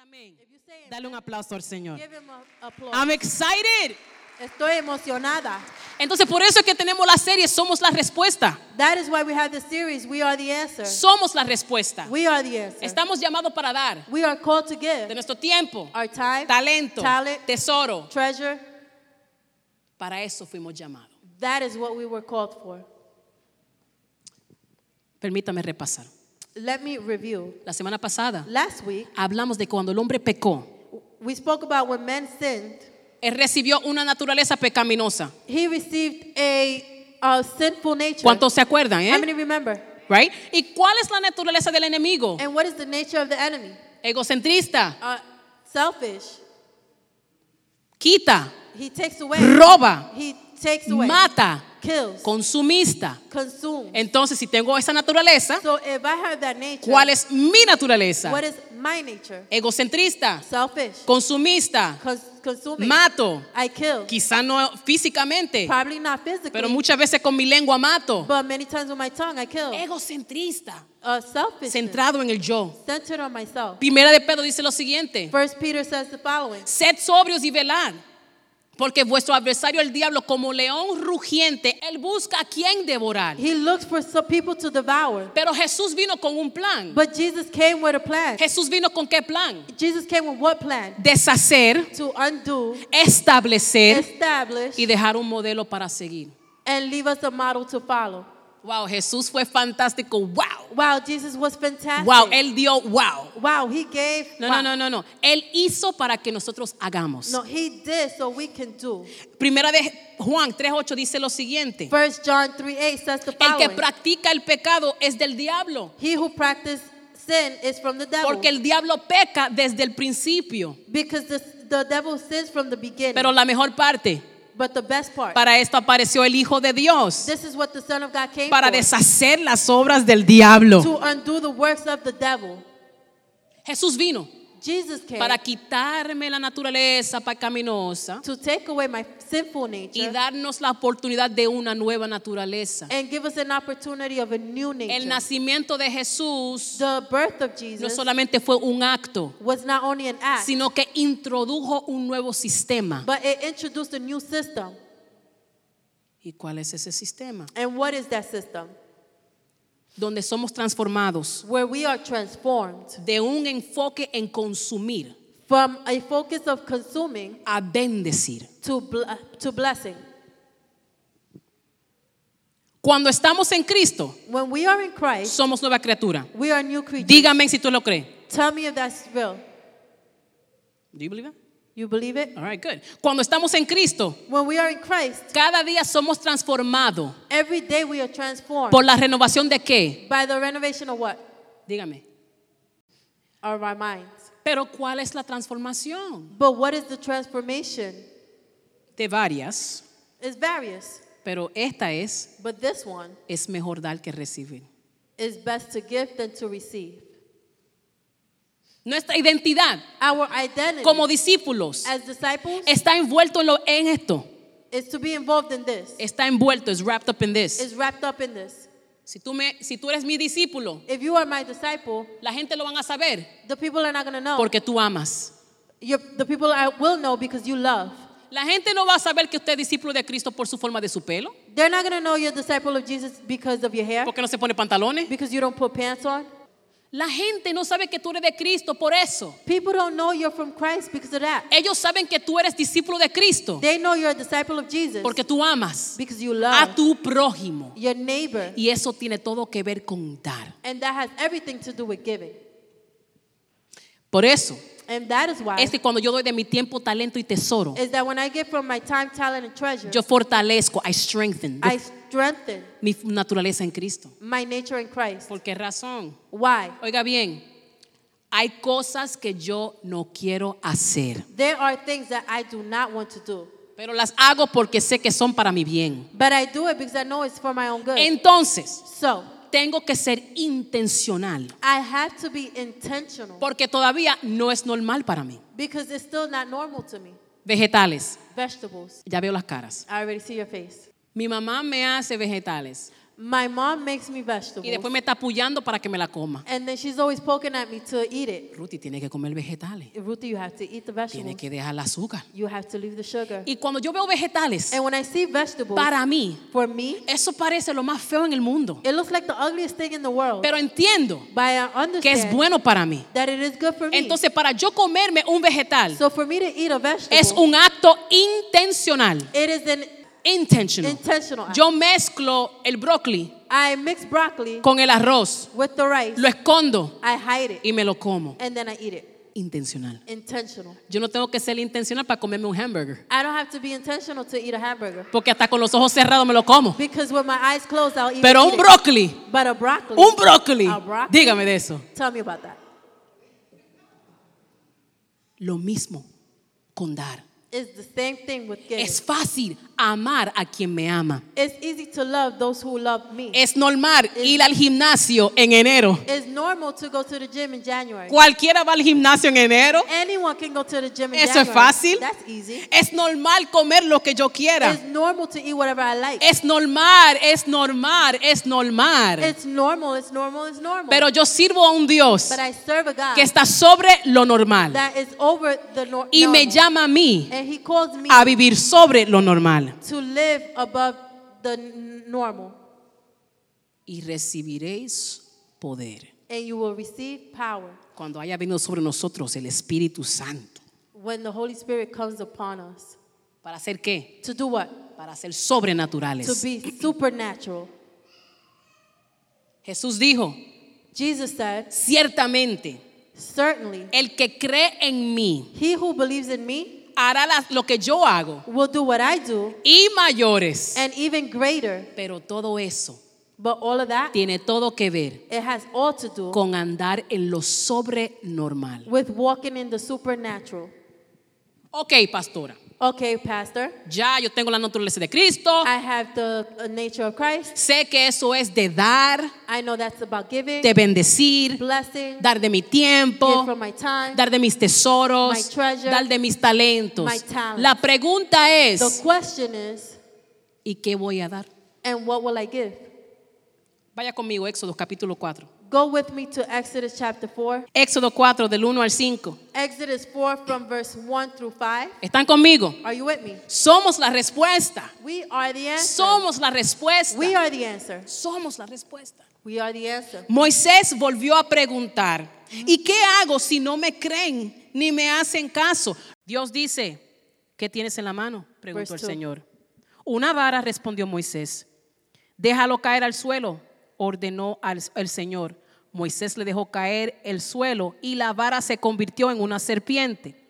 amén, If you say dale un aplauso al Señor. give him a applause. I'm excited. Estoy emocionada. Entonces, por eso es que tenemos la serie Somos la Respuesta. That is why we have the series, We Are the Answer. Somos la respuesta. We are the answer. Estamos llamados para dar We are called to de give nuestro tiempo, our time, talento, talent, tesoro. treasure. Para eso fuimos llamados. That is what we were called for. Permítame repasar. Let me review. La semana pasada Last week, hablamos de cuando el hombre pecó, we spoke about when men sinned, él recibió una naturaleza pecaminosa. he received a, a sinful nature. ¿Cuántos se acuerdan, How eh? many remember? Right? ¿Y cuál es la naturaleza del enemigo? And what is the nature of the enemy? Egocentrista, Uh, selfish. quita, He takes away. roba, He takes away. mata, Kills. consumista. Consumes. Entonces, si tengo esa naturaleza, So if I have that nature, ¿cuál es mi naturaleza? what is my nature? Egocentrista, Selfish. consumista, Cons- consuming. mato, I kill. quizá no físicamente, Probably not physically, pero muchas veces con mi lengua mato. but many times with my tongue I kill. Egocentrista, Uh, centrado en el yo. Centered on myself. Primera de Pedro dice lo siguiente, First Peter says the following. sed sobrios y velad, porque vuestro adversario el diablo como león rugiente, él busca a quien devorar. He looks for some people to devour. Pero Jesús vino con un plan. But Jesus came with a plan. Jesús vino con qué plan? Jesus came with what plan? Deshacer, To undo, establecer establish, y dejar un modelo para seguir. and leave us a model to follow. Wow, Jesús fue fantástico. Wow. Wow, Jesus was fantastic. Wow, él dio wow. Wow, he gave. No, wow. no, no, no, no. Él hizo para que nosotros hagamos. No, he did so we can do. Primera de Juan 3:8 dice lo siguiente. First John 3 8 says the El que following. practica el pecado es del diablo, He who practices sin is from the devil. porque el diablo peca desde el principio. because the, the devil sins from the beginning. Pero la mejor parte, but the best part. para esto apareció el Hijo de Dios, this is what the Son of God came para for. deshacer las obras del diablo. to undo the works of the devil. Jesús vino Jesus came para quitarme la naturaleza pecaminosa to take away my sinful y nature darnos la oportunidad de una nueva naturaleza. and give us an opportunity of a new nature. El nacimiento de Jesús the birth of no Jesus solamente fue un acto, was not only an act, sino que introdujo un nuevo sistema. but it introduced a new system. ¿Y cuál es ese sistema? And what is that system? Donde somos transformados Where we are transformed de un enfoque en consumir from a focus of consuming a bendecir. to, bl- to blessing. Cuando estamos en Cristo, When we are in Christ, somos nueva criatura. we are new creatures. Dígame si tú lo crees. Tell me if that's real. Do you believe that? You believe it? All right, good. Cuando estamos en Cristo, When we are in Christ, cada día somos transformados every day we are transformed por la renovación de qué? by the renovation of what? Dígame. Of our minds. Pero ¿cuál es la transformación? But what is the transformation? De varias, It's various. pero esta es But this one es mejor dar que recibir. is best to give than to receive. Nuestra identidad Our identity como discípulos as disciples está envuelto en, lo- en esto. is to be involved in this. Está envuelto, es wrapped up in this. Is wrapped up in this. Si tú, me, si tú eres mi discípulo, If you are my disciple, la gente lo van a saber the people are not to know. porque tú amas. The people will know because you love. La gente no va a saber que usted es discípulo de Cristo por su forma de su pelo, They're not going to know you're a disciple of Jesus because of your hair, porque no se pone pantalones. because you don't put pants on. La gente no sabe que tú eres de Cristo por eso. People don't know you're from Christ because of that. Ellos saben que tú eres discípulo de Cristo They know you're a disciple of Jesus porque tú amas because you a love tu prójimo. your neighbor. Y eso tiene todo que ver con dar. And that has everything to do with giving. Por eso And that is why es que cuando yo doy de mi tiempo, talento y tesoro, is that when I give from my time, talent, and treasure, yo fortalezco, I strengthen I strengthen mi naturaleza en Cristo. my nature in Christ. ¿Por qué razón? Why? Oiga bien, hay cosas que yo no quiero hacer, There are things that I do not want to do, pero las hago porque sé que son para mi bien. but I do it because I know it's for my own good. Entonces, so tengo que ser intencional, I have to be intentional porque todavía no es normal para mí. because it's still not normal to me. Vegetales, Vegetables. ya veo las caras. I already see your face. Mi mamá me hace vegetales. My mom makes me y vegetables. después me está apoyando para que me la coma. And then she's always poking at me to eat it. Ruti tiene que comer vegetales. Ruthie, you have to eat the Tiene vegetables. que dejar el azúcar. You have to leave the sugar. Y cuando yo veo vegetales, And when I see vegetables, para mí, for me, eso parece lo más feo en el mundo. it looks like the ugliest thing in the world. Pero entiendo que es bueno para mí. that it is good for me. Entonces, para yo comerme un vegetal, so for me to eat a vegetable, es un acto intencional. it is an Intentional. intentional act. Yo mezclo el brócoli I mix broccoli con el arroz, with the rice. lo escondo I hide it. y me lo como. and then I eat it. Intencional. Intentional. Yo no tengo que ser intencional para comerme un hamburger. I don't have to be intentional to eat a hamburger. Porque hasta con los ojos cerrados me lo como. Because with my eyes closed, I'll eat, Pero eat un it. brócoli, But a broccoli. un brócoli. A broccoli. Dígame de eso. Tell me about that. Lo mismo con dar. It's the same thing with giving. Es fácil amar a quien me ama. It's easy to love those who love me. Es normal ir al gimnasio en enero. It's normal to go to the gym in January. Cualquiera va al gimnasio en enero. Anyone can go to the gym in Eso es January. fácil. That's easy. Es normal comer lo que yo quiera. It's normal to eat whatever I like. Es normal, es normal, es normal. It's normal, it's normal, it's normal. Pero yo sirvo a un Dios but I serve a God que está sobre lo normal that is over the y me llama a mí And he calls me a vivir sobre lo normal. To live above the normal. Y recibiréis poder And you will receive power cuando haya venido sobre nosotros el Espíritu Santo. when the Holy Spirit comes upon us. ¿Para hacer qué? To do what? Para ser To sobrenaturales. be supernatural. Jesús dijo, Jesus said, ciertamente, Certainly, el que cree en mí he who believes in me hará las- lo que yo hago will do what I do y mayores. and even greater. Pero todo eso But all of that, tiene todo que ver it has all to do con andar en lo sobrenormal. with walking in the supernatural. Ok, pastora, Okay, Pastor, ya yo tengo la naturaleza de Cristo. I have the uh, nature of Christ. Sé que eso es de dar, I know that's about giving, de bendecir, blessing, dar de mi give tiempo, from my time. dar de mis tesoros, My treasure, dar de mis talentos. my. La pregunta The es, question is, ¿y qué voy a dar? and what will I give? Vaya conmigo, Éxodo capítulo 4. Go with me to Exodus chapter 4. Éxodo 4 del 1 al 5. Exodus 4 from verse 1 through 5. ¿Están conmigo? Are you with me? Somos la respuesta. We are the answer. Somos la respuesta. We are the answer. Somos la respuesta. We are the answer. Moisés volvió a preguntar, ¿y qué hago si no me creen ni me hacen caso? Dios dice, ¿qué tienes en la mano? Preguntó el two. Señor. Una vara, respondió Moisés. Déjalo caer al suelo, ordenó al, el Señor. Moisés le dejó caer el suelo y la vara se convirtió en una serpiente.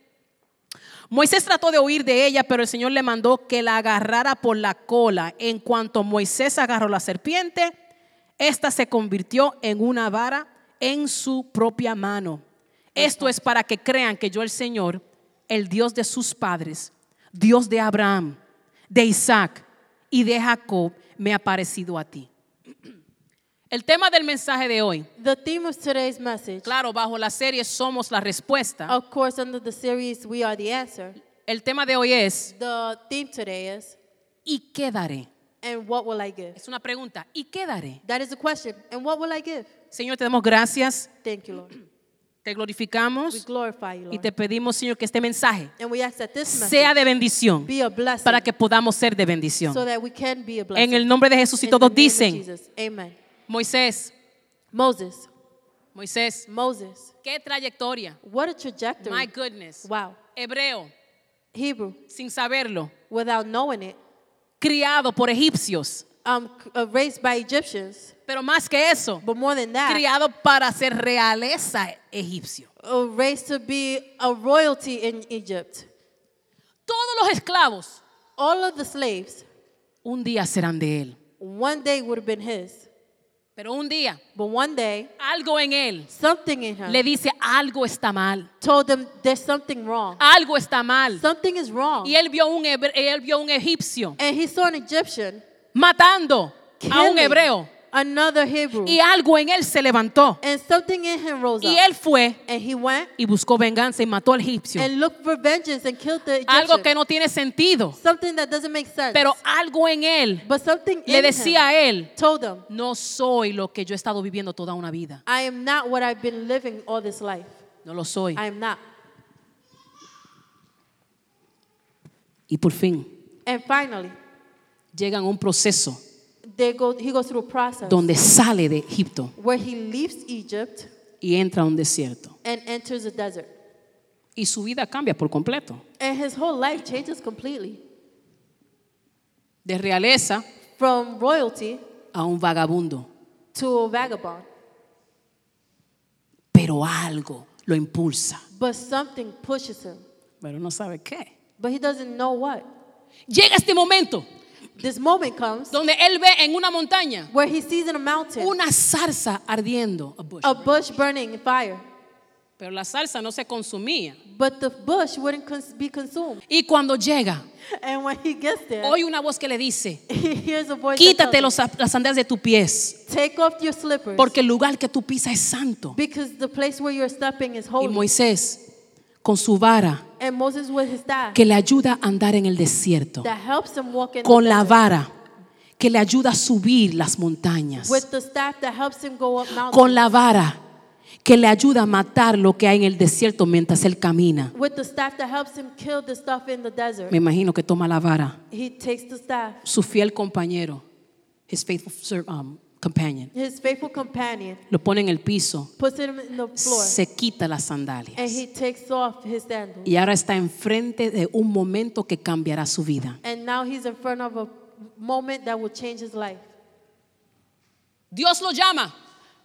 Moisés trató de huir de ella, pero el Señor le mandó que la agarrara por la cola. En cuanto Moisés agarró la serpiente, esta se convirtió en una vara en su propia mano. Esto es para que crean que yo el Señor, el Dios de sus padres, Dios de Abraham, de Isaac y de Jacob, me ha parecido a ti. El tema del mensaje de hoy, The theme of today's message, claro, bajo la serie Somos la Respuesta, of course, under the series We Are the Answer, el tema de hoy es, the theme today is, ¿y qué daré? and what will I give? Es una pregunta, ¿y qué daré? That is the question. And what will I give? Señor, te damos gracias, Thank you, Lord. te We glorificamos glorify you, y Lord. te pedimos, Señor, que este mensaje we sea de bendición be a blessing para que podamos ser de bendición. so that we can be a blessing. En el nombre de Jesús y todos dicen, Jesus. Moisés, Moses, Moisés, Moses, qué trayectoria. what a trajectory. My goodness. Wow. Hebreo, Hebrew, sin saberlo, without knowing it, criado por egipcios, um, uh, raised by Egyptians, pero más que eso, but more than that, criado para ser realeza egipcio. uh, raised to be a royalty in Egypt. Todos los esclavos All of the slaves, un día serán de él, one day would have been his, pero un día but one day, algo en él something in him le dice algo está mal, told him there's something wrong. algo está mal. Something is wrong. Y él vio un hebre- él vio un egipcio And he saw an Egyptian matando a un hebreo another Hebrew. Y algo en él se levantó. And something in him rose Y up. él fue And he went y buscó venganza y mató al egipcio. and looked for vengeance and killed the Algo Egyptian. que no tiene sentido. Something that doesn't make sense. Pero algo en él but something le in decía a él, told him, no soy lo que yo he estado viviendo toda una vida. I am not what I've been living all this life. No lo soy. I am not. Y por fin And finally, llegan a un proceso they go, he goes through a process donde sale de Egipto where he leaves Egypt y entra a un desierto. and enters the desert. Y su vida cambia por completo. And his whole life changes completely De realeza from royalty a un vagabundo. to a vagabond. Pero algo lo impulsa. But something pushes him. Pero no sabe qué. But he doesn't know what. Llega este momento This moment comes donde él ve en una montaña where he sees in a mountain una zarza ardiendo. a bush. a bush burning in fire. Pero la salsa no se consumía. But the bush wouldn't be consumed. Y cuando llega, And when he gets there, oye una voz que le dice, he hears a voice that quítate los, las sandalias de tus pies, Take off your slippers porque el lugar que tú pisas es santo. because the place where you're stepping is Y holy. Moisés, con su vara, and Moses with his staff que le ayuda a andar en el desierto, that helps him walk in con la vara, que le ayuda a subir las montañas, with the staff that helps him go up mountains. con la vara, que le ayuda a matar lo que hay en el desierto mientras él camina. Me imagino que toma la vara, He takes the staff. su fiel compañero, his faithful um, companion, His faithful companion lo pone en el piso, puts him in the floor se quita las and sandalias he takes off his sandals. y ahora está enfrente de un momento que cambiará su vida. And now he's in front of a moment that will change his life. Dios lo llama.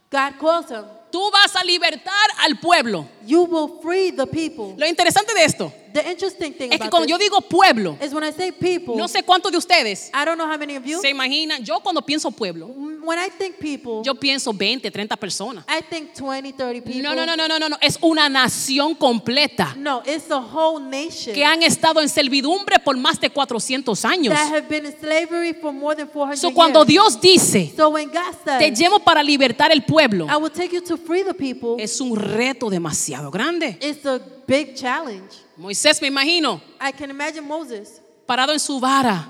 God calls him. Tú vas a libertar al pueblo. You will free the people. Lo interesante de esto The interesting thing es que cuando yo digo pueblo, is when I say people, no sé cuántos de ustedes I don't know how many of you. se imaginan. Yo cuando pienso pueblo, When I think people, yo pienso 20, 30 personas. I think 20, 30 people. No, no, no, no, no, no, no. Es una nación completa No, it's a whole nation que han estado en servidumbre por más de 400 años. that have been in slavery for more than 400 So, cuando years. Dios dice, so when God te says, llevo para libertar el pueblo, I will take you to free the people, es un reto demasiado grande. it's a big challenge. Moisés, me imagino, I can imagine Moses parado en su vara,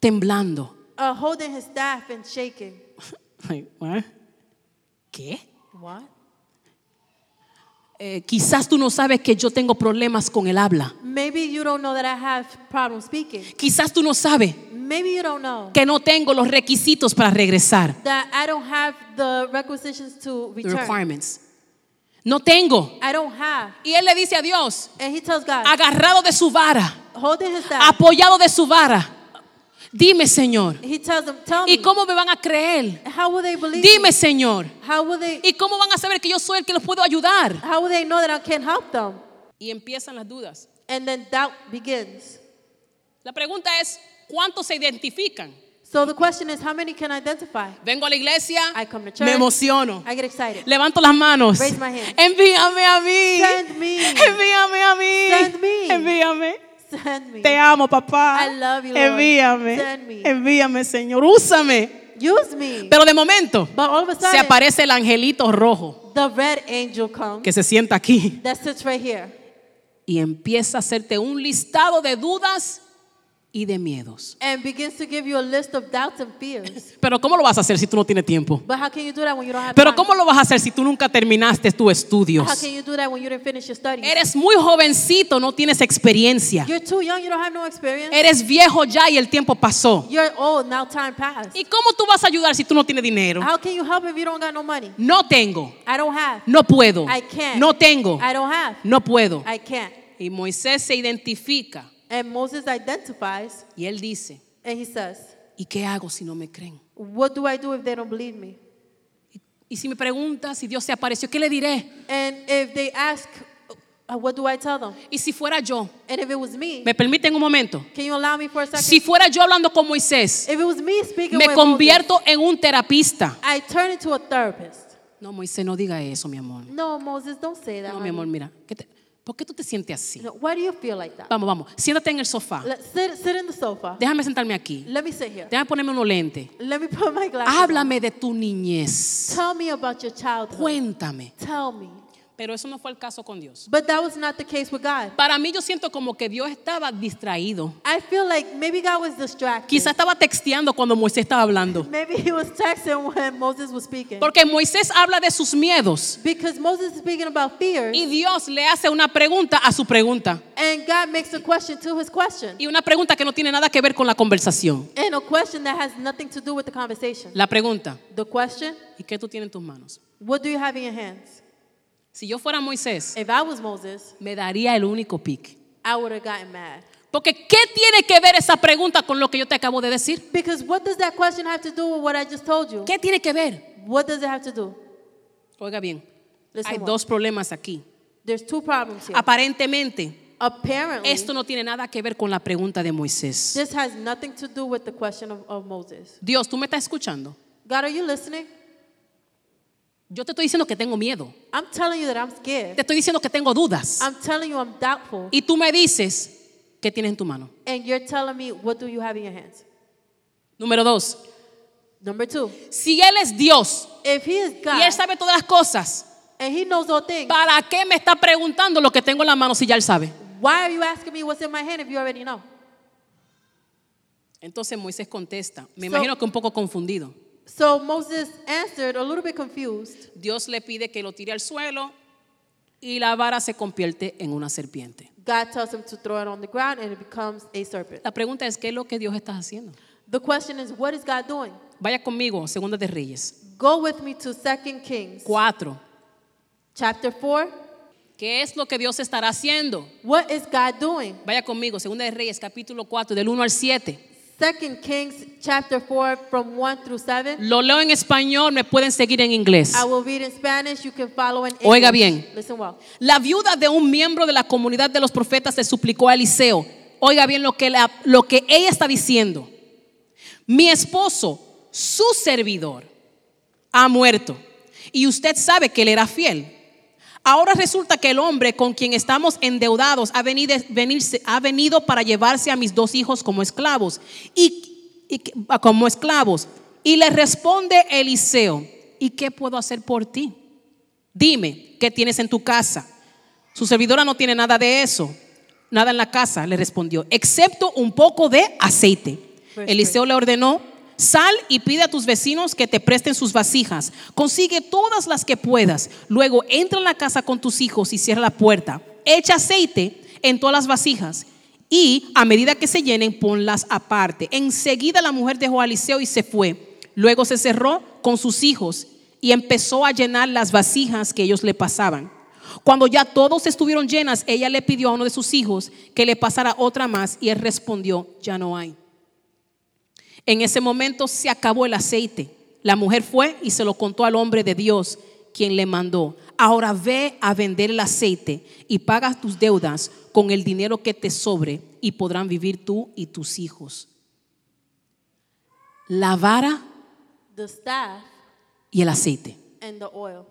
temblando. Uh, holding his staff and shaking. Ay, ¿eh? ¿Qué? What? Eh, quizás tú no sabes que yo tengo problemas con el habla. Maybe you don't know that I have problems speaking. Quizás tú no sabes Maybe you don't know que no tengo los requisitos para regresar. that I don't have the requisitions to The return. requirements. No tengo. I don't have. Y él le dice a Dios, And he tells God, agarrado de su vara, holding his staff, apoyado de su vara, dime Señor, he tells them, tell me, ¿y cómo me van a creer? how will they believe Dime me? Señor, How will they ¿y cómo van a saber que yo soy el que los puedo ayudar? how will they know that I can help them? Y empiezan las dudas. And then doubt begins. La pregunta es, ¿cuántos se identifican? So the question is, how many can identify? Vengo a la iglesia, I come to church. me emociono. I get excited. Levanto las manos. Raise my hand. Envíame a mí. Send me. Envíame a mí. Send me. Envíame. Send me. Te amo, papá. I love you, Lord. Envíame. Send me. Envíame, Señor. Úsame. Use me. Pero de momento se aparece el angelito rojo the red angel comes que se sienta aquí that sits right here. y empieza a hacerte un listado de dudas y de miedos. and begins to give you a list of doubts and fears. Pero ¿cómo lo vas a hacer si tú no tienes tiempo? But how can you do that when you don't have Pero time? ¿cómo lo vas a hacer si tú nunca terminaste tus How estudios? can you do that when you didn't finish your studies? Eres muy jovencito, no tienes experiencia. You're too young, you don't have no experience. Eres viejo ya y el tiempo pasó. You're old, now time passed. ¿Y cómo tú vas a ayudar si tú no tienes dinero? How can you help if you don't got no money? No tengo, I don't have. no puedo, I can't. no tengo, I don't have. no puedo. I can't. Y Moisés se identifica And Moses identifies y él dice, and he says, ¿y qué hago si no me creen? What do I do if they don't believe me? Y si me preguntas si Dios se apareció, ¿qué le diré? And if they ask, uh, What do I tell them? Y si fuera yo, And if it was me, ¿me permiten un momento? can you allow me for a second? Si fuera yo hablando con Moisés, if it was me speaking me convierto en un terapista. Moses, I turn into a therapist. No, Moisés, no diga eso, mi amor. No, Moses, don't say that. No, mi honey. amor, mira. ¿qué te- ¿Por qué tú te sientes así? Know, why do you feel like that? Vamos, vamos. Siéntate en el sofá. Sit, sit in the sofa. Déjame sentarme aquí. Let me sit here. Déjame ponerme unos lentes. Let me put my glasses on. Háblame de tu niñez. Tell me about your childhood. Cuéntame. Tell me. Pero eso no fue el caso con Dios. But that was not the case with God. Para mí yo siento como que Dios estaba distraído. I feel like maybe God was distracted. Quizá estaba texteando cuando Moisés estaba hablando. Maybe he was texting when Moses was speaking. Porque Moisés habla de sus miedos Because Moses is speaking about fears, y Dios le hace una pregunta a su pregunta. and God makes a question to his question. Y una pregunta que no tiene nada que ver con la conversación. And a question that has nothing to do with the conversation. La pregunta, The question, ¿y qué tú tienes en tus manos? what do you have in your hands? Si yo fuera Moisés, If I was Moses, me daría el único pic. I would have gotten mad. Porque ¿qué tiene que ver esa pregunta con lo que yo te acabo de decir? Because what does that question have to do with what I just told you? ¿Qué tiene que ver? What does it have to do? Oiga bien, Listen hay dos problemas aquí. There's two problems here. Aparentemente, Apparently, esto no tiene nada que ver con la pregunta de Moisés. this has nothing to do with the question of, of Moses. Dios, ¿tú me estás escuchando? God, are you listening? Yo te estoy diciendo que tengo miedo. I'm telling you that I'm Te scared. estoy diciendo que tengo dudas. I'm telling you I'm doubtful. Y tú me dices, ¿qué tienes en tu mano? And you're telling me, what do you have in your hands? Número dos, Number two, si Él es Dios if he is y Él God sabe todas las cosas, and he knows all things, ¿para qué me está preguntando lo que tengo en la mano si ya Él sabe? why are you asking me what's in my hand if you already know? Entonces Moisés contesta, me So- imagino que un poco confundido. So Moses answered a little bit confused. Dios le pide que lo tire al suelo y la vara se convierte en una serpiente. God tells him to throw it on the ground and it becomes a serpent. La pregunta es, ¿qué es lo que Dios está haciendo? The question is, what is God doing? Vaya conmigo, Segunda de Reyes. Go with me to 2 Kings 4. chapter 4. ¿Qué es lo que Dios estará haciendo? What is God doing? Vaya conmigo, Segunda de Reyes, capítulo 4, del 1 al 7. 2 Kings chapter 4 from 1 through 7. Lo leo en español, me pueden seguir en inglés. I will read in Spanish, you can follow in English. Oiga bien. Listen well. La viuda de un miembro de la comunidad de los profetas le suplicó a Eliseo. Oiga bien lo que, la- lo que ella está diciendo. Mi esposo, su servidor, ha muerto. Y usted sabe que él era fiel. Ahora resulta que el hombre con quien estamos endeudados ha venido, venirse- ha venido para llevarse a mis dos hijos como esclavos. Y, y que- como esclavos. Y le responde Eliseo, ¿y qué puedo hacer por ti? Dime, ¿qué tienes en tu casa? Su servidora no tiene nada de eso. Nada en la casa, le respondió, excepto un poco de aceite. Verse Eliseo le ordenó, sal y pide a tus vecinos que te presten sus vasijas. Consigue todas las que puedas. Luego entra en la casa con tus hijos y cierra la puerta. Echa aceite en todas las vasijas. Y a medida que se llenen, ponlas aparte. Enseguida la mujer dejó a Eliseo y se fue. Luego se cerró con sus hijos y empezó a llenar las vasijas que ellos le pasaban. Cuando ya todos estuvieron llenas, ella le pidió a uno de sus hijos que le pasara otra más y él respondió, ya no hay. En ese momento se acabó el aceite. La mujer fue y se lo contó al hombre de Dios, quien le mandó. Ahora ve a vender el aceite y paga tus deudas con el dinero que te sobre y podrán vivir tú y tus hijos. La vara The staff y el aceite. and the oil.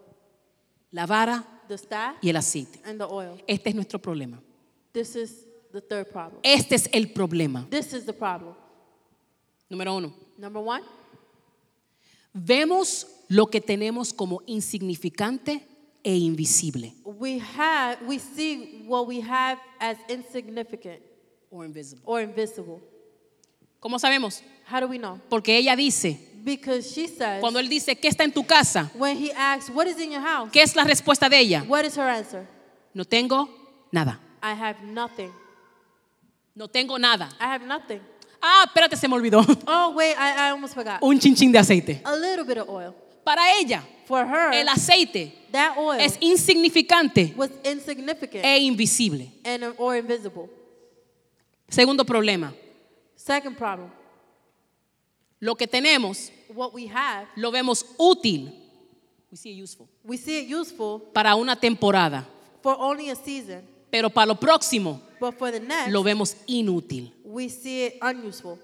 La vara The staff y el aceite. and the oil. Este es nuestro problema. This is the third problem. Este es el problema. This is the problem. Número uno. Number one, Vemos lo que tenemos como insignificante e invisible. we have we see what we have as insignificant O invisible. or invisible. ¿Cómo sabemos? How do we know? Porque ella dice, Because she says cuando él dice, ¿qué está en tu casa? when he asks, "What is in your house?" ¿Qué es la respuesta de ella? What is her answer? No tengo nada. I have nothing. No tengo nada. I have nothing. Ah, espérate, se me olvidó. Oh wait, I, I almost forgot. Un chinchín de aceite. A little bit of oil. Para ella, For her, el aceite that oil es insignificante was insignificant e invisible. and or invisible. Segundo problema, Second problem, lo que tenemos what we have, lo vemos útil. We see it useful. we see it useful Para una temporada, for only a season, pero para lo próximo but for the next, lo vemos inútil. we see it unuseful.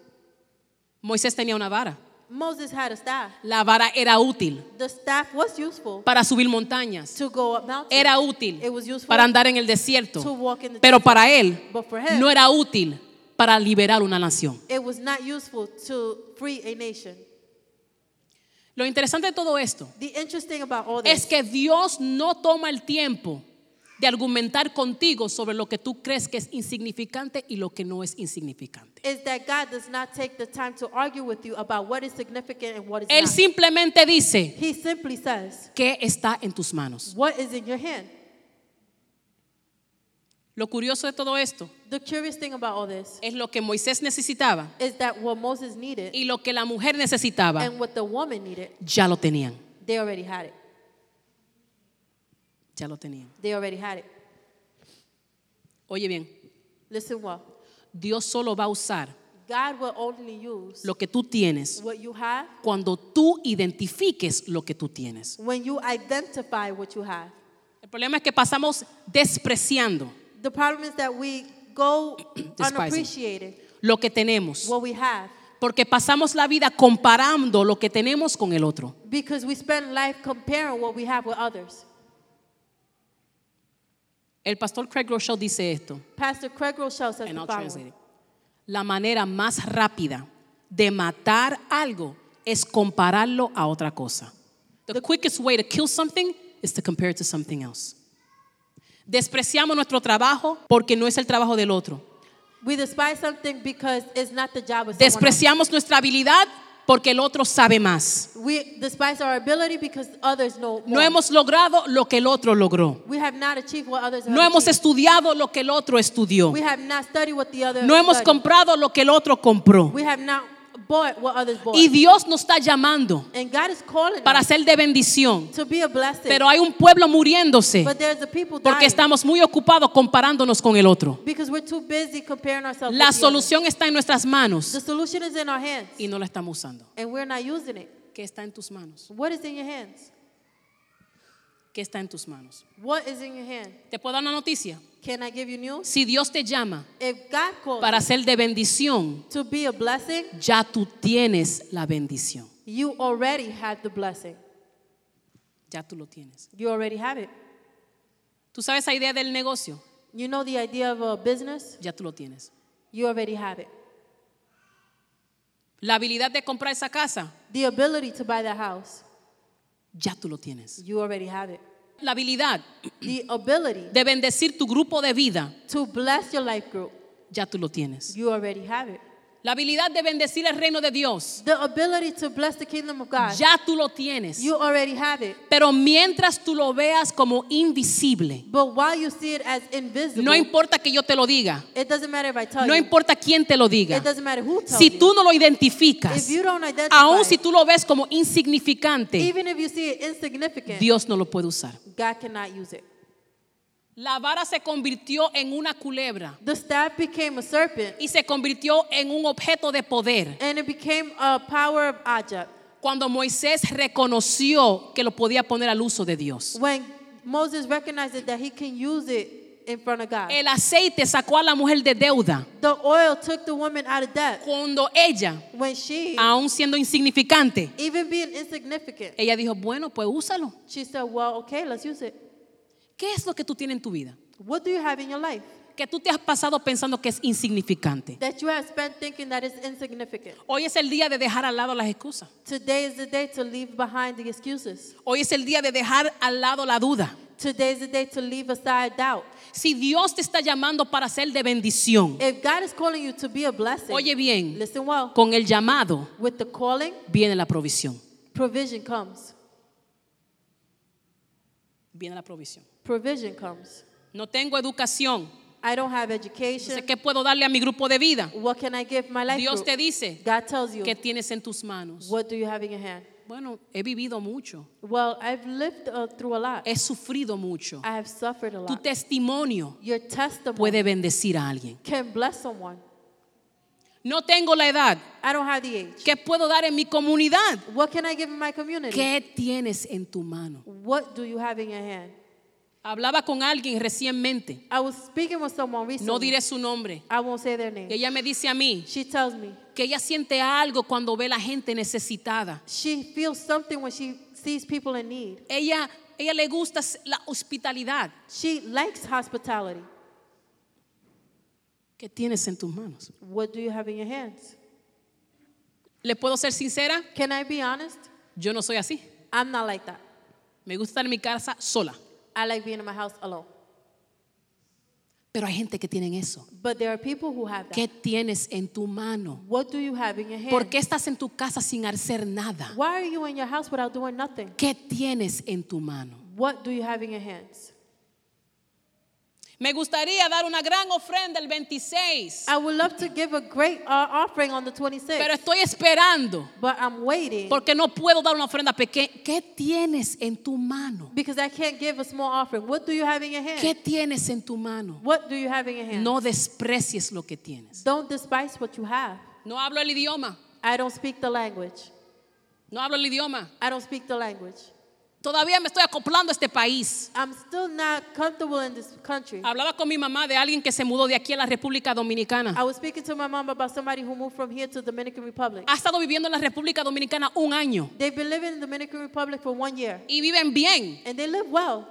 Moisés tenía una vara. Moses had a staff. La vara era útil The staff was useful para subir montañas. to go up mountains. Era útil It was useful para andar en el to desierto. walk in the Pero desert. para él But for him, no era útil para liberar una nación. it was not useful to free a nation. Lo interesante de todo esto The interesting about all this es que Dios no toma el tiempo de argumentar contigo sobre lo que tú crees que es insignificante y lo que no es insignificante. is that God does not take the time to argue with you about what is significant and what is Él simplemente dice He simply says, que está en tus manos. What is in your hand? Lo curioso de todo esto The curious thing about all this es lo que Moisés necesitaba is that what Moses needed y lo que la mujer necesitaba and what the woman needed, ya lo tenían. they already had it. Ya lo tenían. They already had it. Oye bien, Listen well. Dios solo va a usar God will only use lo que tú tienes what you have cuando tú identifiques lo que tú tienes. when you identify what you have. El problema es que pasamos despreciando The problem is that we go unappreciated lo que tenemos, what we have porque pasamos la vida comparando lo que tenemos con el otro. because we spend life comparing what we have with others. El pastor Craig Rochelle dice esto, Pastor Craig Rochelle says and the I'll translate it. La manera más rápida de matar algo es compararlo a otra cosa. The quickest way to kill something is to compare it to something else. Despreciamos nuestro trabajo porque no es el trabajo del otro. We despise something because it's not the job of else. Despreciamos nuestra habilidad porque el otro sabe más. We despise our ability because others know No hemos logrado lo que el otro logró. we have not achieved what others have No hemos achieved. estudiado lo que el otro estudió. We have not studied what the other No hemos studied. comprado lo que el otro compró. We have not bought what others bought. Y Dios nos está llamando and God is calling para us ser de bendición. to be a blessing. Pero hay un pueblo muriéndose but there's the people porque dying estamos muy ocupados comparándonos con el otro. because we're too busy comparing ourselves La with the solución está en nuestras manos The solution is in our hands y no la estamos usando. and we're not using it. ¿Qué está en tus manos? What is in your hands? ¿Qué está en tus manos? What is in your hand? Te puedo dar una noticia. Can I give you news? Si Dios te llama If God calls para ser de bendición, to be a blessing, ya tú tienes la bendición. you already have the blessing. Ya tú lo tienes. You already have it. ¿Tú sabes esa idea del negocio? You know the idea of a business? Ya tú lo tienes. You already have it. La habilidad de comprar esa casa, The ability to buy that house, ya tú lo tienes. you already have it. La habilidad The ability de bendecir tu grupo de vida, to bless your life group, ya tú lo tienes. you already have it. La habilidad de bendecir el reino de Dios, The ability to bless the kingdom of God, ya tú lo tienes. you already have it. Pero mientras tú lo veas como invisible, But while you see it as invisible, no importa que yo te lo diga, it doesn't matter if I tell no you. importa quién te lo diga, It doesn't matter who tells si tú no lo identificas, if you don't identify, aun si tú lo ves como insignificante, even if you see it insignificant, Dios no lo puede usar. God cannot use it. La vara se convirtió en una culebra The staff became a serpent, y se convirtió en un objeto de poder. and it became a power of. Cuando Moisés reconoció que lo podía poner al uso de Dios. When Moses recognized that he can use it in front of God, El aceite sacó a la mujer de deuda. the oil took the woman out of debt. Cuando ella, When she, aún siendo insignificante, even being insignificant, ella dijo, bueno, pues úsalo. she said, Well, okay, let's use it. ¿Qué es lo que tú tienes en tu vida? What do you have in your life Que tú te has pasado pensando que es insignificante. that you have spent thinking that is insignificant? Hoy es el día de dejar al lado las excusas. Today is the day to leave behind the excuses. Hoy es el día de dejar al lado la duda. Today is the day to leave aside doubt. Si Dios te está llamando para ser de bendición, If God is calling you to be a blessing, oye bien, listen well. con el llamado With the calling, viene la provisión. provision comes. Viene la provisión. Provision comes. No tengo educación. I don't have education. sé qué puedo darle a mi grupo de vida. What can I give my life Dios group? te dice, God tells you, ¿qué tienes en tus manos? what do you have in your hand? Bueno, he vivido mucho. Well, I've lived uh, through a lot. He sufrido mucho. I have suffered a Tu lot. testimonio Your testimony puede bendecir a alguien. can bless someone. No tengo la edad. I don't have the age. ¿Qué puedo dar en mi comunidad? What can I give in my community? ¿Qué tienes en tu mano? What do you have in your hand? Hablaba con alguien recientemente. I was speaking with someone recently. No diré su nombre. I won't say their name. ella me dice a mí, She tells me, que ella siente algo cuando ve la gente necesitada. She feels something when she sees people in need. Ella, ella le gusta la hospitalidad. She likes hospitality. ¿Qué tienes en tus manos? What do you have in your hands? ¿Le puedo ser sincera? Can I be honest? Yo no soy así. I'm not like that. Me gusta estar en mi casa sola. I like being in my house alone. Pero hay gente que tienen eso. But there are people who have that. ¿Qué tienes en tu mano? What do you have in your hands? ¿Por qué estás en tu casa sin hacer nada? Why are you in your house without doing nothing? ¿Qué tienes en tu mano? What do you have in your hands? Me gustaría dar una gran ofrenda el 26, I would love to give a great uh, offering on the 26th, pero estoy esperando but I'm waiting porque no puedo dar una ofrenda pequeña. ¿Qué tienes en tu mano? because I can't give a small offering. What do you have in your hands? ¿Qué tienes en tu mano? What do you have in your hands? No desprecies lo que tienes. Don't despise what you have. No hablo el idioma. I don't speak the language. No hablo el idioma. I don't speak the language. Todavía me estoy acoplando a este país. I'm still not comfortable in this country. Hablaba con mi mamá de alguien que se mudó de aquí a la República Dominicana. I was speaking to my mom about somebody who moved from here to Dominican Republic. Ha estado viviendo en la República Dominicana un año They've been living in the Dominican Republic for one year, y viven bien and they live well,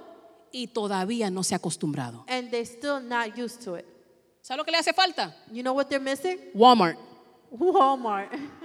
y todavía no se ha acostumbrado. and they're still not used to it. ¿Sabe lo que le hace falta? You know what they're missing? Walmart. Walmart.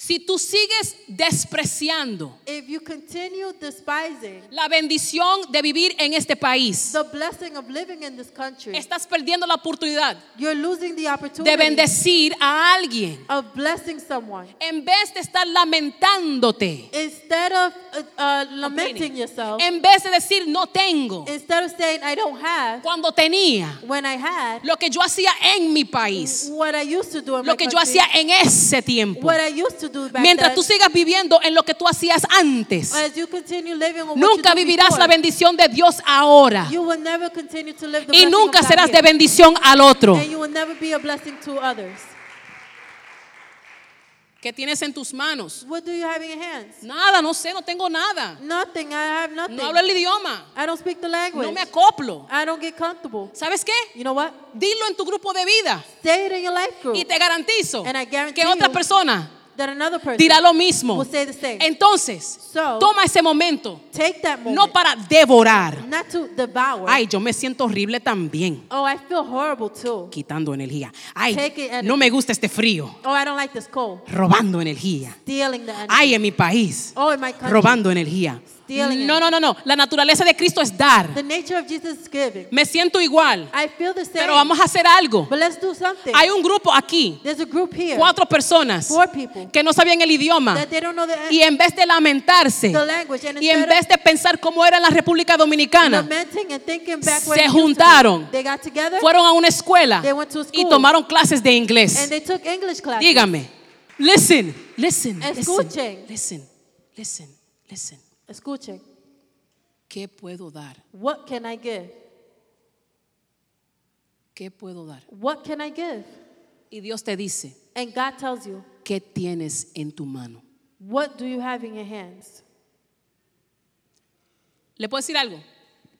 Si tú sigues despreciando if you continue despising la bendición de vivir en este país, the blessing of living in this country, estás perdiendo la oportunidad you're losing the opportunity de bendecir a alguien of blessing someone. en vez de estar lamentándote. Instead of uh, uh, lamenting yourself, En vez de decir no tengo instead of saying, I don't have, cuando tenía when I had, lo que yo hacía en mi país, what I used to do in lo my que yo hacía en ese tiempo. what I used to Mientras tú sigas viviendo en lo que tú hacías antes, nunca vivirás la bendición de Dios ahora y nunca serás de bendición al otro. ¿Qué tienes en tus manos? What do you have in your hands? Nada, no sé, no tengo nada. Nothing. I have nothing. No hablo el idioma. I don't speak the language. No me acoplo. I don't get comfortable. ¿Sabes qué? You know what? Dilo en tu grupo de vida Say it in your life group y te garantizo And I guarantee que otra persona dirá lo mismo. will say the same. Entonces, So- toma ese momento, Take that moment. no para devorar. not to devour. Ay, yo me siento horrible también, oh, I feel horrible too. quitando energía. Ay, no me gusta este frío, Oh, I don't like this cold. robando energía. Stealing the energy. Ay, en mi país, oh, in my country. robando energía. Stealing No, no, no, no. La naturaleza de Cristo es dar. The nature of Jesus is giving. Me siento igual, I feel the same. pero vamos a hacer algo. But let's do something. Hay un grupo aquí, There's a group here. cuatro personas Four people. que no sabían el idioma That they don't know the, y en vez de lamentarse the language. And y en vez de pensar cómo era en la República Dominicana, and thinking back se it juntaron. They got together fueron a una escuela They went to y school. tomaron clases de and inglés. they took English classes. Dígame, listen, listen, Escuchen. listen, listen, listen. Escuchen. ¿Qué puedo dar? What can I give? ¿Qué puedo dar? What can I give? Y Dios te dice, And God tells you, ¿qué tienes en tu mano? what do you have in your hands? ¿Le puedo decir algo?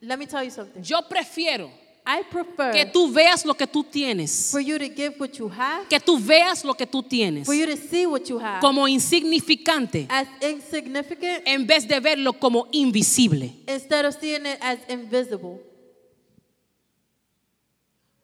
Let me tell you something. Yo prefiero I prefer que tú veas lo que tú tienes, for you to give what you have, que tú veas lo que tú tienes for you to see what you have como insignificante as insignificant en vez de verlo como invisible. instead of seeing it as invisible.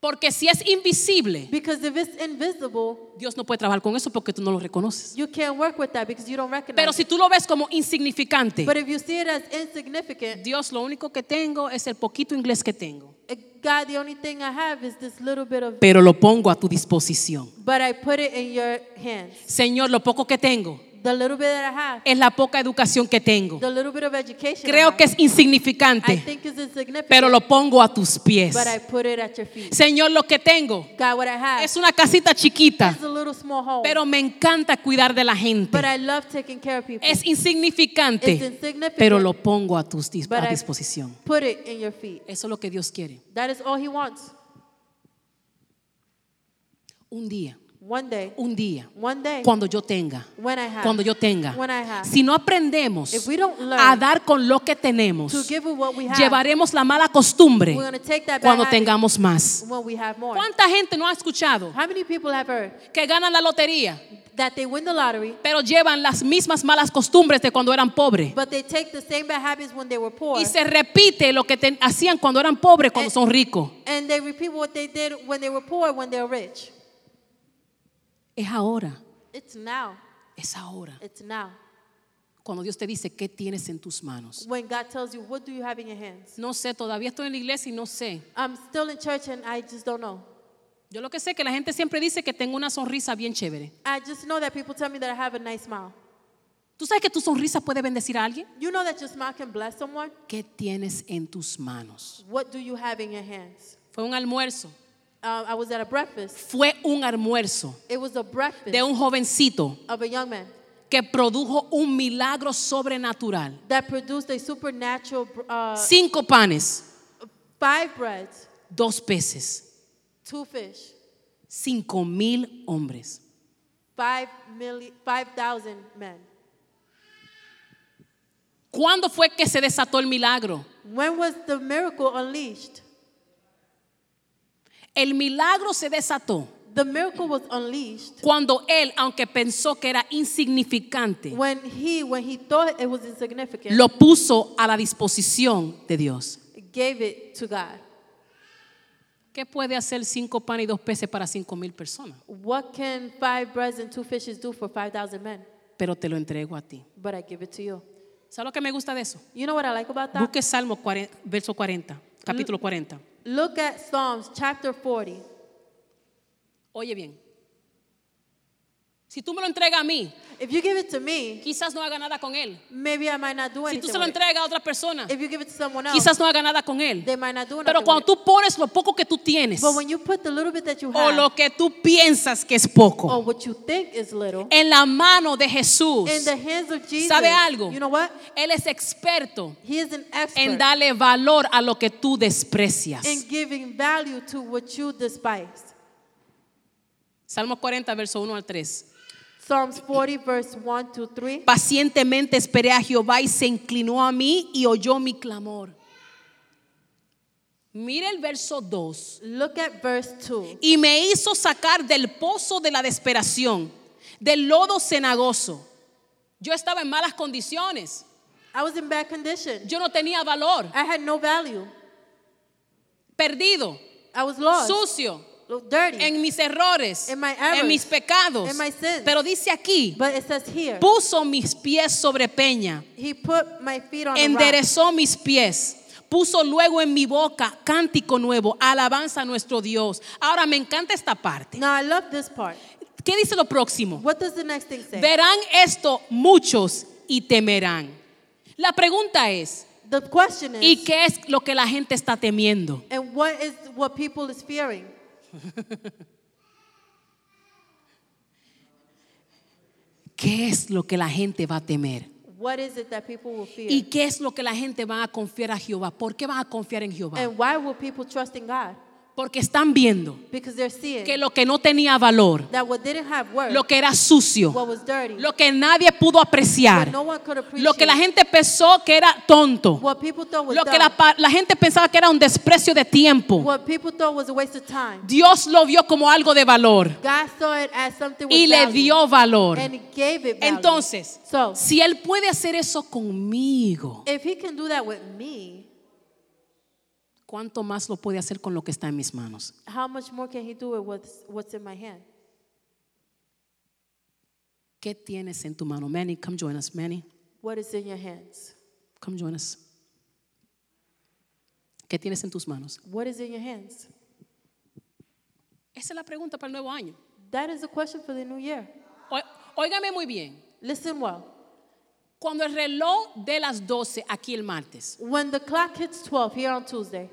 Porque si es invisible, Because if it's invisible, Dios no puede trabajar con eso porque tú no lo reconoces. you can't work with that because you don't recognize Pero si tú lo ves como insignificante, But if you see it as insignificant, Dios lo único que tengo es el poquito inglés que tengo. God, the only thing I have is this little bit of, Pero lo pongo a tu disposición. but I put it in your hands. Señor, lo poco que tengo The little bit that I have, es la poca educación que tengo. the little bit of education I Creo que es I insignificante, think is insignificant, pero lo pongo a tus pies. but I put it at your feet. Señor, lo que tengo God, what I have es una casita chiquita, is a little small home, pero me encanta cuidar de la gente. but I love taking care of people. Es It's insignificante, insignificant, pero lo pongo a tu dis- but a I disposición. put it in your feet. Eso es lo que Dios quiere. That is all He wants. Un día, One day, un día, one day, cuando yo tenga, when I have, cuando yo tenga. when I have, Si no aprendemos if we don't learn a dar con lo que tenemos, to give what we have, llevaremos la mala costumbre we're going to take that cuando tengamos más. when we have more. ¿Cuánta gente no ha escuchado How many people have heard que ganan la lotería, that they win the lottery, pero llevan las mismas malas costumbres de cuando eran pobres? but they take the same bad habits when they were poor, Y se repite lo que hacían cuando eran pobres cuando Eh, son ricos. and they repeat what they did when they were poor when they're rich? Es ahora, It's now. es ahora. It's now. Cuando Dios te dice, ¿qué tienes en tus manos? When God tells you, what do you have in your hands? No sé, todavía estoy en la iglesia y no sé. I'm still in church and I just don't know. Yo lo que sé es que la gente siempre dice que tengo una sonrisa bien chévere. I just know that people tell me that I have a nice smile. ¿Tú sabes que tu sonrisa puede bendecir a alguien? You know that your smile can bless someone? ¿Qué tienes en tus manos? What do you have in your hands? Fue un almuerzo. Uh, I was at a breakfast. Fue un almuerzo It was a breakfast de un jovencito of a young man que produjo un milagro sobrenatural. that produced a supernatural uh, Cinco panes, five breads, dos peces, two fish, cinco mil hombres. five million, five thousand men. ¿Cuándo fue que se desató el milagro? When was the miracle unleashed? El milagro se desató The miracle was unleashed cuando él, aunque pensó que era insignificante, when he, when he thought it was insignificant, lo puso a la disposición de Dios. gave it to God. ¿Qué puede hacer cinco panes y dos peces para cinco mil personas? What can five breads and two fishes do for five thousand men? Pero te lo entrego a ti. But I give it to you. ¿Sabes lo que me gusta de eso? You know what I like about that? Busque Salmo 40, verso 40, capítulo 40. Look at Psalms chapter 40. Oye bien. Si tú me lo entregas a mí, If you give it to me, quizás no haga nada con él. maybe I might not do Si tú se lo entregas a otra persona, If you give it to someone else, quizás no haga nada con él. they might not do Pero cuando tú pones lo poco que tú tienes But when you put the little bit that you o have, lo que tú piensas que es poco or what you think is little, en la mano de Jesús, in the hands of Jesus, ¿sabe algo? you know what? Él es experto He is an expert en darle valor a lo que tú desprecias. in giving value to what you despise. Salmo 40, verso 1 al 3. Psalms 40, verse 1 to 3. Pacientemente esperé a Jehová y se inclinó a mí y oyó mi clamor. Mire el verso 2. Look at verse 2. Y me hizo sacar del pozo de la desesperación, del lodo cenagoso. Yo estaba en malas condiciones. I was in bad condition. Yo no tenía valor. I had no value. Perdido, I was lost, sucio, dirty. en mis errores, In my errors, en mis pecados. in my sins. Pero dice aquí, but it says here, puso mis pies sobre peña. He put my feet on enderezó mis pies. Puso luego en mi boca cántico nuevo, alabanza a nuestro Dios. Ahora me encanta esta parte. Now I love this part. ¿Qué dice lo próximo? What does the next thing say? Verán esto muchos y temerán. La pregunta es, the question is, ¿y qué es lo que la gente está temiendo? and what is what people is fearing? ¿Qué es lo que la gente va a temer? What is it that people will fear? ¿Y qué es lo que la gente va a confiar a Jehová? ¿Por qué van a confiar en Jehová? and why will people trust in God? Porque están viendo que lo que no tenía valor, lo que era sucio, lo que nadie pudo apreciar, lo que la gente pensó que era tonto, lo que la, gente pensaba que era un desprecio de tiempo. Dios lo vio como algo de valor y le dio valor. Entonces, si Él puede hacer eso conmigo, if He can do that with me, ¿cuánto más lo puede hacer con lo que está en mis manos? how much more can He do it with what's in my hand? ¿Qué tienes en tu mano? Manny, come join us. Manny, What is in your hands? come join us. ¿Qué tienes en tus manos? What is in your hands? Esa es la pregunta para el nuevo año. That is a question for the new year. Ó- Óigame muy bien. Listen well. Cuando el reloj de las 12 aquí el martes, When the clock hits 12 here on Tuesday,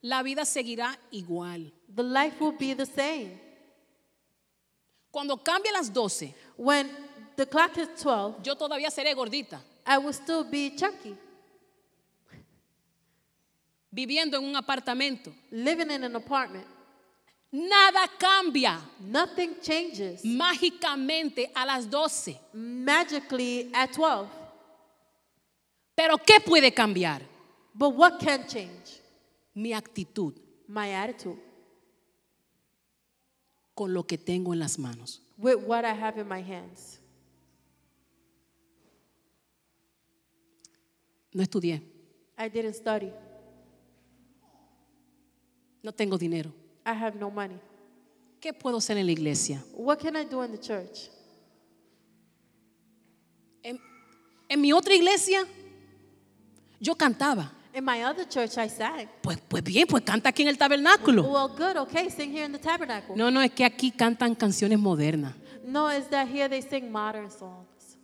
la vida seguirá igual. the life will be the same. Cuando cambie las 12, When the clock hits 12, yo todavía seré gordita, I will still be chunky, viviendo en un apartamento, living in an apartment, Nada cambia Nothing changes mágicamente a las 12. magically at 12. Pero ¿qué puede cambiar? But what can change? Mi actitud My attitude con lo que tengo en las manos. with what I have in my hands. No estudié, I didn't study. no tengo dinero. I have no money. ¿Qué puedo hacer en la iglesia? What can I do in the church? En, en mi otra iglesia, yo cantaba. In my other church, I sang. Pues, pues bien, pues canta aquí en el tabernáculo. Well, good, okay, sing here in the tabernacle. No, no, es que aquí cantan canciones modernas. No, it's that here they sing modern songs.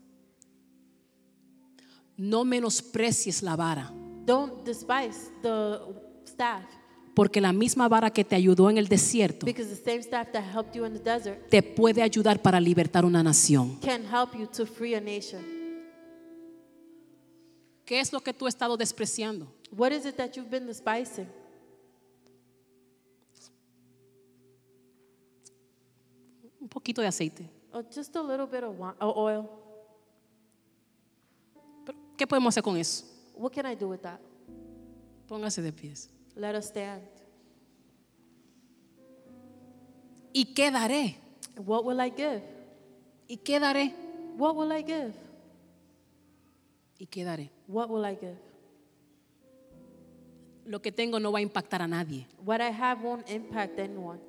No menosprecies la vara, Don't despise the staff porque la misma vara que te ayudó en el desierto because the same staff that helped you in the desert te puede ayudar para libertar una nación. can help you to free a nation. ¿Qué es lo que tú has estado despreciando? What is it that you've been despising? Un poquito de aceite. Oh, just a little bit of oil. ¿Qué podemos hacer con eso? What can I do with that? Póngase de pies. Let us stand. ¿Y qué daré? What will I give? ¿Y qué daré? What will I give? ¿Y qué daré? What will I give? Lo que tengo no va a impactar a nadie. What I have won't impact anyone.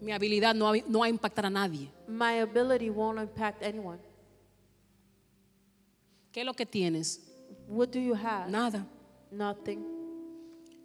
Mi habilidad no no va a impactar a nadie. My ability won't impact anyone. ¿Qué es lo que tienes? What do you have? Nada. Nothing.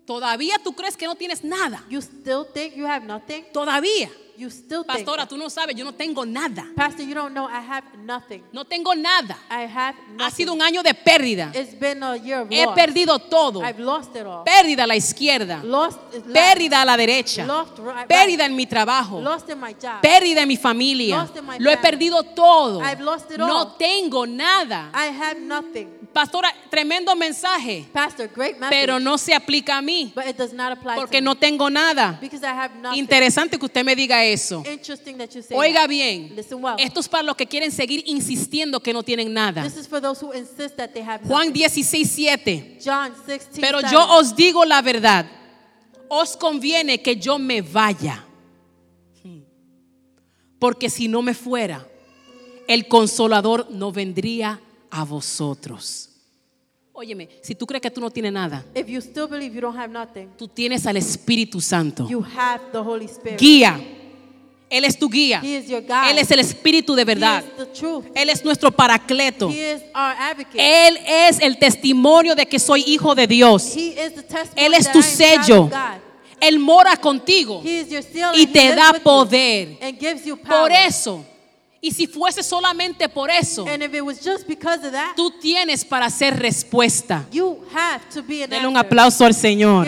Todavía tú crees que no tienes nada. You still think you have nothing? Todavía. You still think. Pastora, tú no sabes, yo no tengo nada. Pastor, you don't know I have nothing. No tengo nada. I have nothing. Ha sido un año de pérdida. It's been a year of He loss. perdido todo. I've lost it all. Pérdida a la izquierda. Lost. Pérdida a la derecha. Lost right- Pérdida en mi trabajo. Lost in my job. Pérdida en mi familia. Lost in my Lo he perdido todo. I've lost it No all. tengo nada. I have nothing. Pastora, tremendo mensaje. Pastor, great message. Pero no se aplica a mí. but it does not apply Porque to no tengo nada. Because I have nothing. Interesante que usted me diga eso. Interesting that you say Oiga that. bien. Listen well. Esto es para los que quieren seguir insistiendo que no tienen nada. This is for those who insist that they have Juan nothing. 16, 7. John 16. Pero 7. yo os digo la verdad. Os conviene que yo me vaya. Porque si no me fuera, el consolador no vendría a vosotros. Óyeme, si tú crees que tú no tienes nada, If you still believe you don't have nothing, tú tienes al Espíritu Santo. you have the Holy Spirit. Guía. Él es tu guía. He is your guide. Él es el Espíritu de verdad. He is the truth. Él es nuestro paracleto. He is our advocate. Él es el testimonio de que soy hijo de Dios. He is the testimony Él es that tu I am child sello. of God. Él mora contigo He is your seal y and he te lives da with you poder. and gives you power. Por eso, y si fuese solamente por eso, And if it was just because of that, tú tienes para hacer respuesta. you have to be an Denle un aplauso al Señor.